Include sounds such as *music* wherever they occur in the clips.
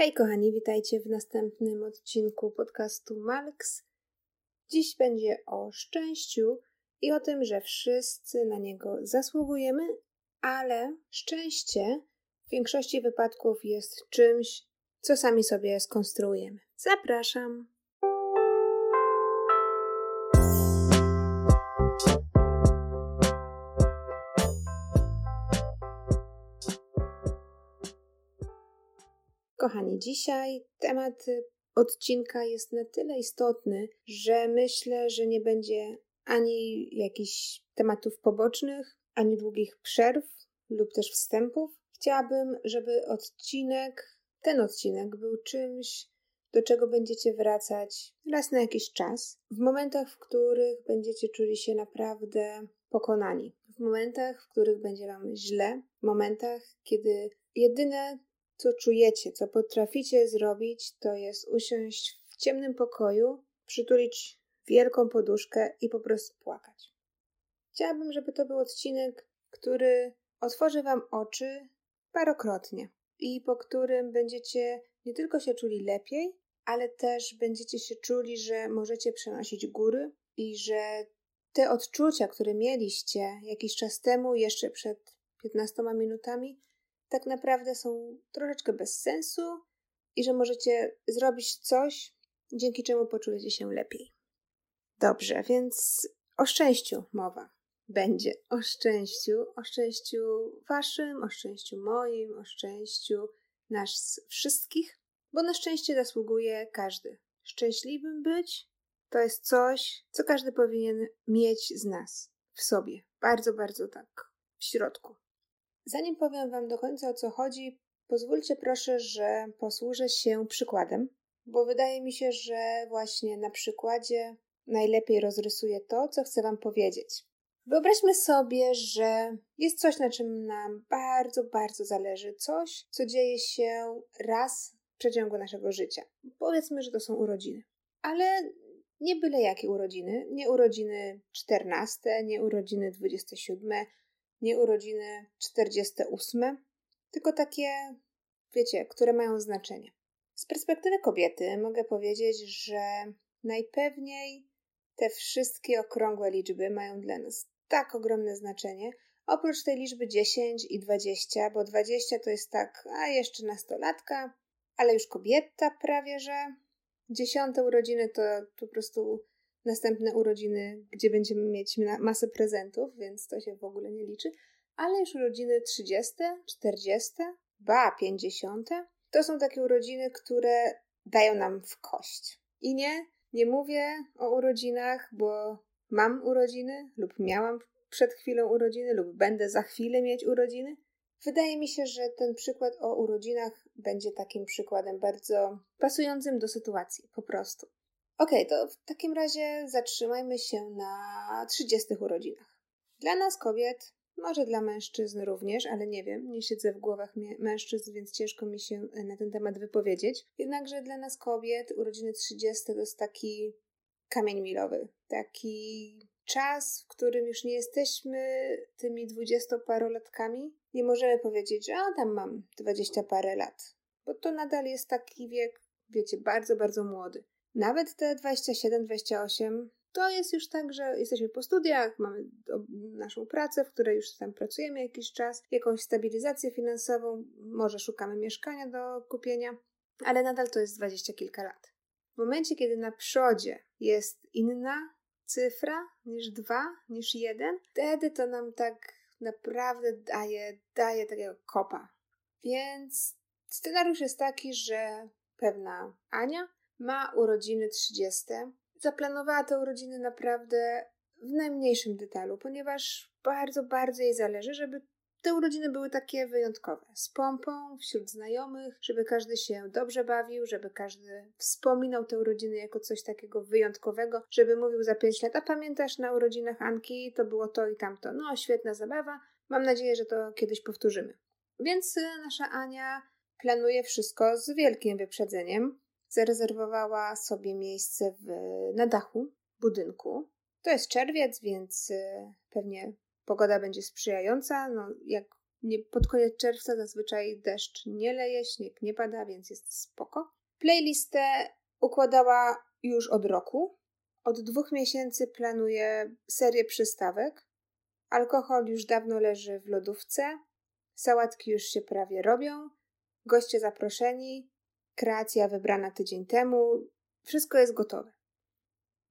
Hej kochani, witajcie w następnym odcinku podcastu Malks. Dziś będzie o szczęściu i o tym, że wszyscy na niego zasługujemy, ale szczęście w większości wypadków jest czymś, co sami sobie skonstruujemy. Zapraszam! Kochani, dzisiaj temat odcinka jest na tyle istotny, że myślę, że nie będzie ani jakichś tematów pobocznych, ani długich przerw lub też wstępów. Chciałabym, żeby odcinek, ten odcinek był czymś, do czego będziecie wracać raz na jakiś czas, w momentach, w których będziecie czuli się naprawdę pokonani, w momentach, w których będzie Wam źle, w momentach, kiedy jedyne co czujecie, co potraficie zrobić, to jest usiąść w ciemnym pokoju, przytulić wielką poduszkę i po prostu płakać. Chciałabym, żeby to był odcinek, który otworzy Wam oczy parokrotnie i po którym będziecie nie tylko się czuli lepiej, ale też będziecie się czuli, że możecie przenosić góry i że te odczucia, które mieliście jakiś czas temu, jeszcze przed 15 minutami, tak naprawdę są troszeczkę bez sensu i że możecie zrobić coś, dzięki czemu poczujecie się lepiej. Dobrze, więc o szczęściu mowa będzie. O szczęściu, o szczęściu waszym, o szczęściu moim, o szczęściu nas wszystkich, bo na szczęście zasługuje każdy. Szczęśliwym być to jest coś, co każdy powinien mieć z nas w sobie. Bardzo, bardzo tak w środku. Zanim powiem Wam do końca o co chodzi, pozwólcie proszę, że posłużę się przykładem, bo wydaje mi się, że właśnie na przykładzie najlepiej rozrysuję to, co chcę Wam powiedzieć. Wyobraźmy sobie, że jest coś, na czym nam bardzo, bardzo zależy, coś, co dzieje się raz w przeciągu naszego życia. Powiedzmy, że to są urodziny. Ale nie byle jakie urodziny, nie urodziny 14, nie urodziny 27, nie urodziny 48, tylko takie, wiecie, które mają znaczenie. Z perspektywy kobiety mogę powiedzieć, że najpewniej te wszystkie okrągłe liczby mają dla nas tak ogromne znaczenie, oprócz tej liczby 10 i 20, bo 20 to jest tak, a jeszcze nastolatka, ale już kobieta prawie, że dziesiąte urodziny to po prostu następne urodziny, gdzie będziemy mieć masę prezentów, więc to się w ogóle nie liczy, ale już urodziny 30, 40, ba 50 to są takie urodziny, które dają nam w kość. I nie, nie mówię o urodzinach, bo mam urodziny lub miałam przed chwilą urodziny lub będę za chwilę mieć urodziny. Wydaje mi się, że ten przykład o urodzinach będzie takim przykładem bardzo pasującym do sytuacji, po prostu. Ok, to w takim razie zatrzymajmy się na 30 urodzinach. Dla nas kobiet, może dla mężczyzn również, ale nie wiem, nie siedzę w głowach mężczyzn, więc ciężko mi się e, na ten temat wypowiedzieć. Jednakże dla nas kobiet urodziny 30 to jest taki kamień milowy, taki czas, w którym już nie jesteśmy tymi dwudziestoparolatkami. Nie możemy powiedzieć, że a tam mam dwadzieścia parę lat, bo to nadal jest taki wiek, wiecie, bardzo, bardzo młody. Nawet te 27-28 to jest już tak, że jesteśmy po studiach, mamy naszą pracę, w której już tam pracujemy jakiś czas, jakąś stabilizację finansową, może szukamy mieszkania do kupienia, ale nadal to jest dwadzieścia kilka lat. W momencie, kiedy na przodzie jest inna cyfra niż dwa, niż jeden, wtedy to nam tak naprawdę daje, daje takiego kopa. Więc scenariusz jest taki, że pewna Ania ma urodziny 30. Zaplanowała te urodziny naprawdę w najmniejszym detalu, ponieważ bardzo, bardzo jej zależy, żeby te urodziny były takie wyjątkowe. Z pompą, wśród znajomych, żeby każdy się dobrze bawił, żeby każdy wspominał te urodziny jako coś takiego wyjątkowego, żeby mówił za pięć lat, a pamiętasz na urodzinach Anki, to było to i tamto. No, świetna zabawa. Mam nadzieję, że to kiedyś powtórzymy. Więc y, nasza Ania planuje wszystko z wielkim wyprzedzeniem zarezerwowała sobie miejsce w, na dachu budynku. To jest czerwiec, więc y, pewnie pogoda będzie sprzyjająca. No, jak Nie, pod koniec czerwca zazwyczaj deszcz nie leje, śnieg nie pada, więc jest spoko. Playlistę układała już od roku. Od dwóch miesięcy planuje serię przystawek. Alkohol już dawno leży w lodówce. Sałatki już się prawie robią. Goście zaproszeni. Kreacja wybrana tydzień temu. Wszystko jest gotowe.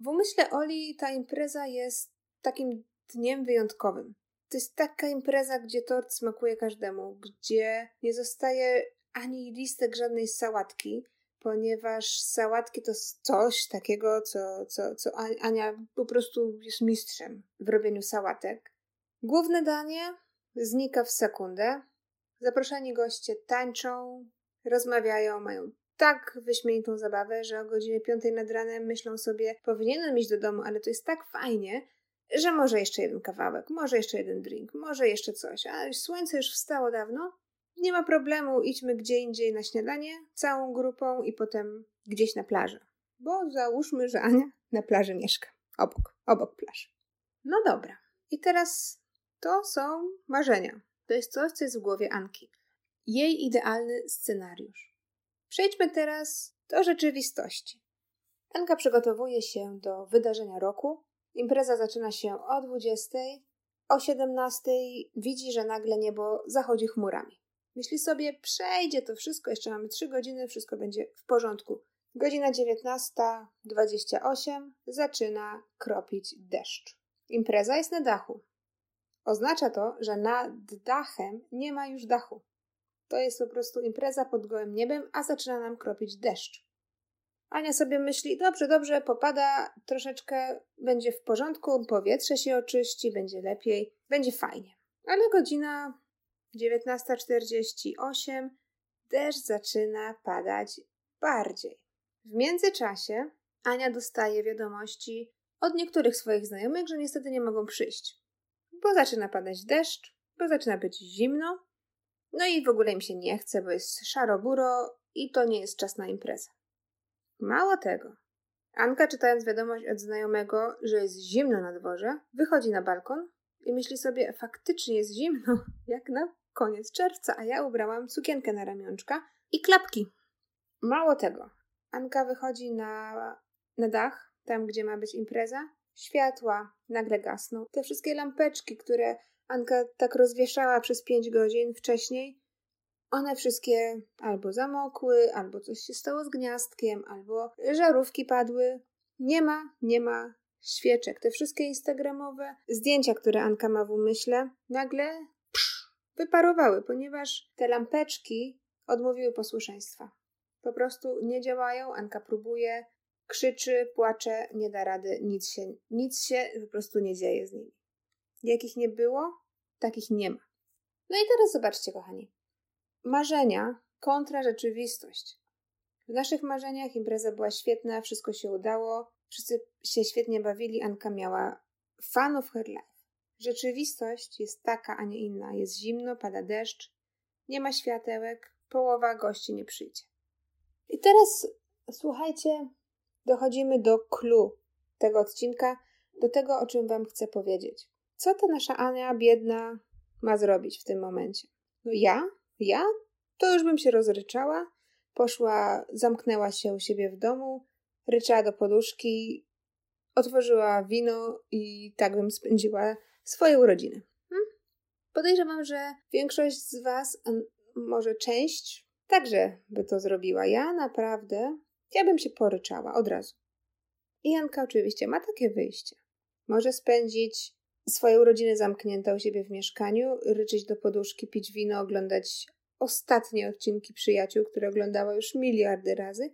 W umyśle Oli ta impreza jest takim dniem wyjątkowym. To jest taka impreza, gdzie tort smakuje każdemu, gdzie nie zostaje ani listek żadnej sałatki, ponieważ sałatki to coś takiego, co, co, co Ania po prostu jest mistrzem w robieniu sałatek. Główne danie znika w sekundę. Zaproszeni goście tańczą, rozmawiają, mają tak wyśmienitą zabawę, że o godzinie 5 nad ranem myślą sobie, powinienem iść do domu, ale to jest tak fajnie, że może jeszcze jeden kawałek, może jeszcze jeden drink, może jeszcze coś, a słońce już wstało dawno. Nie ma problemu, idźmy gdzie indziej na śniadanie, całą grupą i potem gdzieś na plażę. Bo załóżmy, że Ania na plaży mieszka. Obok, obok plaży. No dobra. I teraz to są marzenia. To jest coś, co jest w głowie Anki. Jej idealny scenariusz. Przejdźmy teraz do rzeczywistości. Anka przygotowuje się do wydarzenia roku, Impreza zaczyna się o 20. O 17 widzi, że nagle niebo zachodzi chmurami. Myśli sobie, przejdzie to wszystko, jeszcze mamy 3 godziny, wszystko będzie w porządku. Godzina 19.28 zaczyna kropić deszcz. Impreza jest na dachu. Oznacza to, że nad dachem nie ma już dachu. To jest po prostu impreza pod gołym niebem, a zaczyna nam kropić deszcz. Ania sobie myśli, dobrze, dobrze, popada troszeczkę, będzie w porządku, powietrze się oczyści, będzie lepiej, będzie fajnie. Ale godzina 19.48 deszcz zaczyna padać bardziej. W międzyczasie Ania dostaje wiadomości od niektórych swoich znajomych, że niestety nie mogą przyjść, bo zaczyna padać deszcz, bo zaczyna być zimno, no i w ogóle im się nie chce, bo jest szaro-buro i to nie jest czas na imprezę. Mało tego. Anka, czytając wiadomość od znajomego, że jest zimno na dworze, wychodzi na balkon i myśli sobie, faktycznie jest zimno, *laughs* jak na koniec czerwca, a ja ubrałam sukienkę na ramionczka i klapki. Mało tego. Anka wychodzi na, na dach, tam gdzie ma być impreza. Światła nagle gasną. Te wszystkie lampeczki, które Anka tak rozwieszała przez pięć godzin wcześniej, one wszystkie albo zamokły, albo coś się stało z gniazdkiem, albo żarówki padły. Nie ma, nie ma świeczek. Te wszystkie instagramowe zdjęcia, które Anka ma w umyśle, nagle psz, wyparowały, ponieważ te lampeczki odmówiły posłuszeństwa. Po prostu nie działają, Anka próbuje, krzyczy, płacze, nie da rady, nic się, nic się po prostu nie dzieje z nimi. Jakich nie było, takich nie ma. No i teraz zobaczcie, kochani. Marzenia kontra rzeczywistość. W naszych marzeniach impreza była świetna, wszystko się udało, wszyscy się świetnie bawili, Anka miała of her life. Rzeczywistość jest taka, a nie inna. Jest zimno, pada deszcz, nie ma światełek, połowa gości nie przyjdzie. I teraz słuchajcie, dochodzimy do clue tego odcinka, do tego, o czym Wam chcę powiedzieć. Co ta nasza Ania biedna ma zrobić w tym momencie? No ja ja to już bym się rozryczała, poszła, zamknęła się u siebie w domu, ryczała do poduszki, otworzyła wino i tak bym spędziła swoje urodziny. Hmm? Podejrzewam, że większość z Was, a może część, także by to zrobiła. Ja naprawdę, ja bym się poryczała od razu. I Janka oczywiście ma takie wyjście. Może spędzić swoje urodziny zamknięta u siebie w mieszkaniu, ryczyć do poduszki, pić wino, oglądać ostatnie odcinki przyjaciół, które oglądała już miliardy razy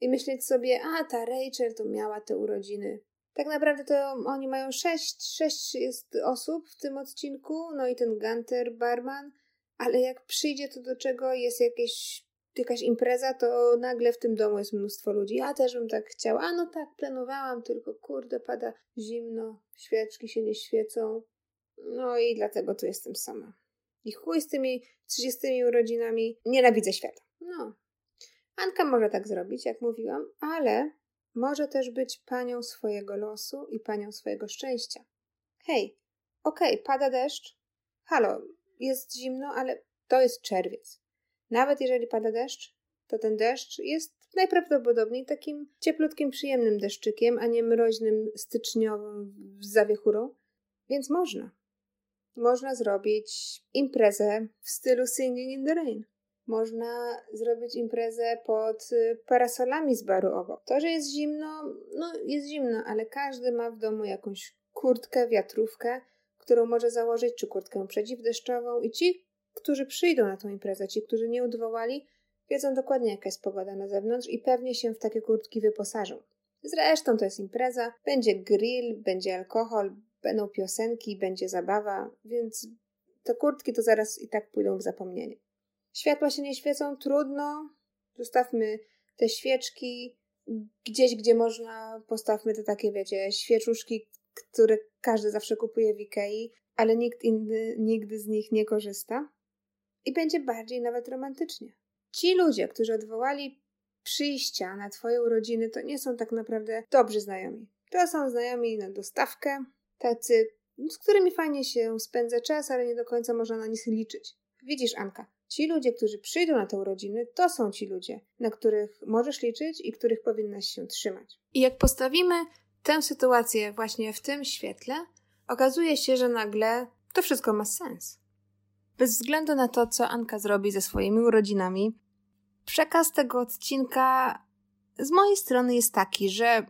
i myśleć sobie, a ta Rachel to miała te urodziny. Tak naprawdę to oni mają sześć, sześć jest osób w tym odcinku, no i ten Gunter Barman, ale jak przyjdzie to do czego jest jakieś, jakaś impreza, to nagle w tym domu jest mnóstwo ludzi. Ja też bym tak chciała. A no tak, planowałam, tylko kurde, pada zimno, świeczki się nie świecą. No i dlatego tu jestem sama. I chuj z tymi 30 urodzinami. Nienawidzę świata. No. Anka może tak zrobić, jak mówiłam, ale może też być panią swojego losu i panią swojego szczęścia. Hej, okej, okay, pada deszcz. Halo, jest zimno, ale to jest czerwiec. Nawet jeżeli pada deszcz, to ten deszcz jest najprawdopodobniej takim cieplutkim, przyjemnym deszczykiem, a nie mroźnym, styczniowym zawiechurą. Więc można. Można zrobić imprezę w stylu Singing in the Rain. Można zrobić imprezę pod y, parasolami z baru obok. To, że jest zimno, no jest zimno, ale każdy ma w domu jakąś kurtkę, wiatrówkę, którą może założyć, czy kurtkę przeciwdeszczową i ci, którzy przyjdą na tą imprezę, ci, którzy nie odwołali, wiedzą dokładnie jaka jest pogoda na zewnątrz i pewnie się w takie kurtki wyposażą. Zresztą to jest impreza, będzie grill, będzie alkohol, będą piosenki, będzie zabawa, więc te kurtki to zaraz i tak pójdą w zapomnienie. Światła się nie świecą, trudno. Zostawmy te świeczki gdzieś, gdzie można, postawmy te takie, wiecie, świeczuszki, które każdy zawsze kupuje w Ikei, ale nikt inny nigdy z nich nie korzysta. I będzie bardziej nawet romantycznie. Ci ludzie, którzy odwołali przyjścia na Twoje urodziny, to nie są tak naprawdę dobrzy znajomi. To są znajomi na dostawkę, tacy, z którymi fajnie się spędza czas, ale nie do końca można na nich liczyć. Widzisz, Anka, ci ludzie, którzy przyjdą na te urodziny, to są ci ludzie, na których możesz liczyć i których powinnaś się trzymać. I jak postawimy tę sytuację właśnie w tym świetle, okazuje się, że nagle to wszystko ma sens. Bez względu na to, co Anka zrobi ze swoimi urodzinami, przekaz tego odcinka z mojej strony jest taki, że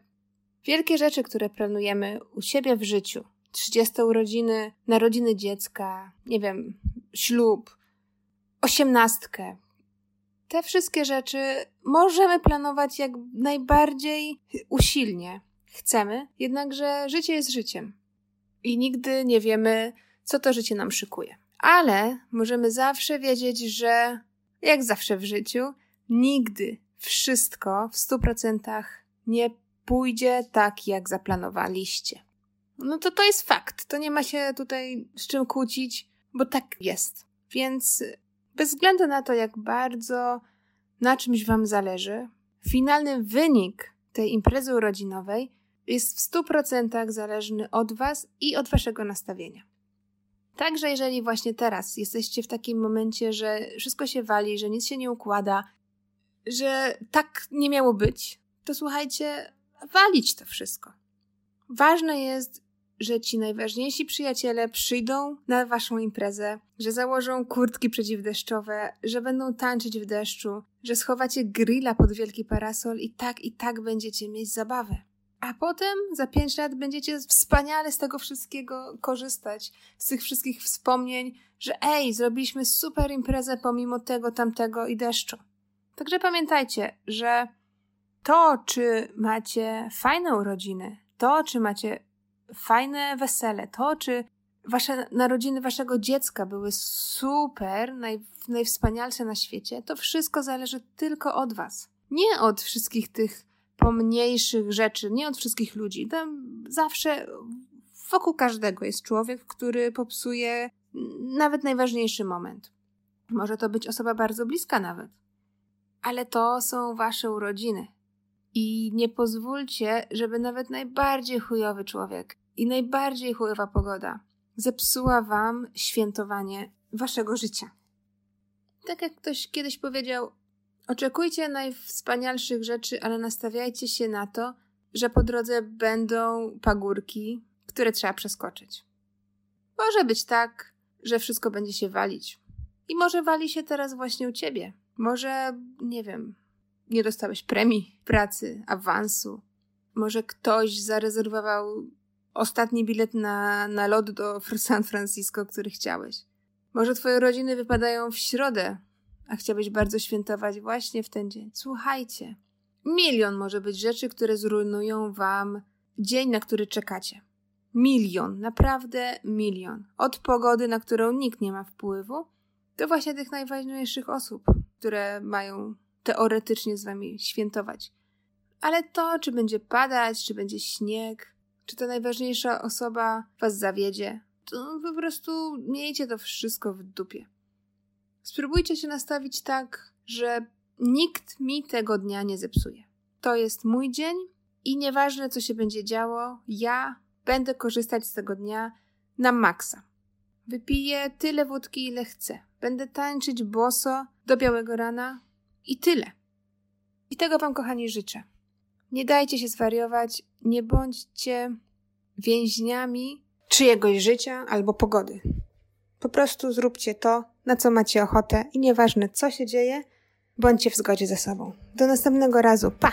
wielkie rzeczy, które planujemy u siebie w życiu, 30 urodziny, narodziny dziecka, nie wiem, ślub, osiemnastkę, te wszystkie rzeczy możemy planować jak najbardziej usilnie chcemy, jednakże życie jest życiem i nigdy nie wiemy, co to życie nam szykuje. Ale możemy zawsze wiedzieć, że jak zawsze w życiu, nigdy wszystko w 100% nie pójdzie tak, jak zaplanowaliście. No to to jest fakt. To nie ma się tutaj z czym kłócić, bo tak jest. Więc bez względu na to, jak bardzo na czymś Wam zależy, finalny wynik tej imprezy urodzinowej jest w 100% zależny od Was i od Waszego nastawienia. Także jeżeli właśnie teraz jesteście w takim momencie, że wszystko się wali, że nic się nie układa, że tak nie miało być, to słuchajcie, walić to wszystko. Ważne jest, że ci najważniejsi przyjaciele przyjdą na waszą imprezę, że założą kurtki przeciwdeszczowe, że będą tańczyć w deszczu, że schowacie grilla pod wielki parasol i tak i tak będziecie mieć zabawę. A potem za pięć lat będziecie wspaniale z tego wszystkiego korzystać, z tych wszystkich wspomnień, że ej, zrobiliśmy super imprezę pomimo tego, tamtego i deszczu. Także pamiętajcie, że to, czy macie fajne urodziny, to, czy macie fajne wesele, to, czy wasze narodziny waszego dziecka były super, naj, najwspanialsze na świecie, to wszystko zależy tylko od was. Nie od wszystkich tych pomniejszych rzeczy, nie od wszystkich ludzi. Tam zawsze wokół każdego jest człowiek, który popsuje nawet najważniejszy moment. Może to być osoba bardzo bliska nawet. Ale to są wasze urodziny. I nie pozwólcie, żeby nawet najbardziej chujowy człowiek i najbardziej chujowa pogoda zepsuła wam świętowanie waszego życia. Tak jak ktoś kiedyś powiedział, Oczekujcie najwspanialszych rzeczy, ale nastawiajcie się na to, że po drodze będą pagórki, które trzeba przeskoczyć. Może być tak, że wszystko będzie się walić. I może wali się teraz właśnie u ciebie. Może, nie wiem, nie dostałeś premii pracy, awansu. Może ktoś zarezerwował ostatni bilet na, na lot do San Francisco, który chciałeś. Może twoje rodziny wypadają w środę, a chciałbyś bardzo świętować właśnie w ten dzień. Słuchajcie, milion może być rzeczy, które zrujnują wam dzień, na który czekacie. Milion, naprawdę milion. Od pogody, na którą nikt nie ma wpływu, do właśnie tych najważniejszych osób, które mają teoretycznie z wami świętować. Ale to, czy będzie padać, czy będzie śnieg, czy ta najważniejsza osoba was zawiedzie, to po prostu miejcie to wszystko w dupie. Spróbujcie się nastawić tak, że nikt mi tego dnia nie zepsuje. To jest mój dzień i nieważne, co się będzie działo, ja będę korzystać z tego dnia na maksa. Wypiję tyle wódki, ile chcę. Będę tańczyć boso do białego rana i tyle. I tego Wam, kochani, życzę. Nie dajcie się zwariować, nie bądźcie więźniami czyjegoś życia albo pogody. Po prostu zróbcie to, na co macie ochotę i nieważne co się dzieje, bądźcie w zgodzie ze sobą. Do następnego razu. Pa!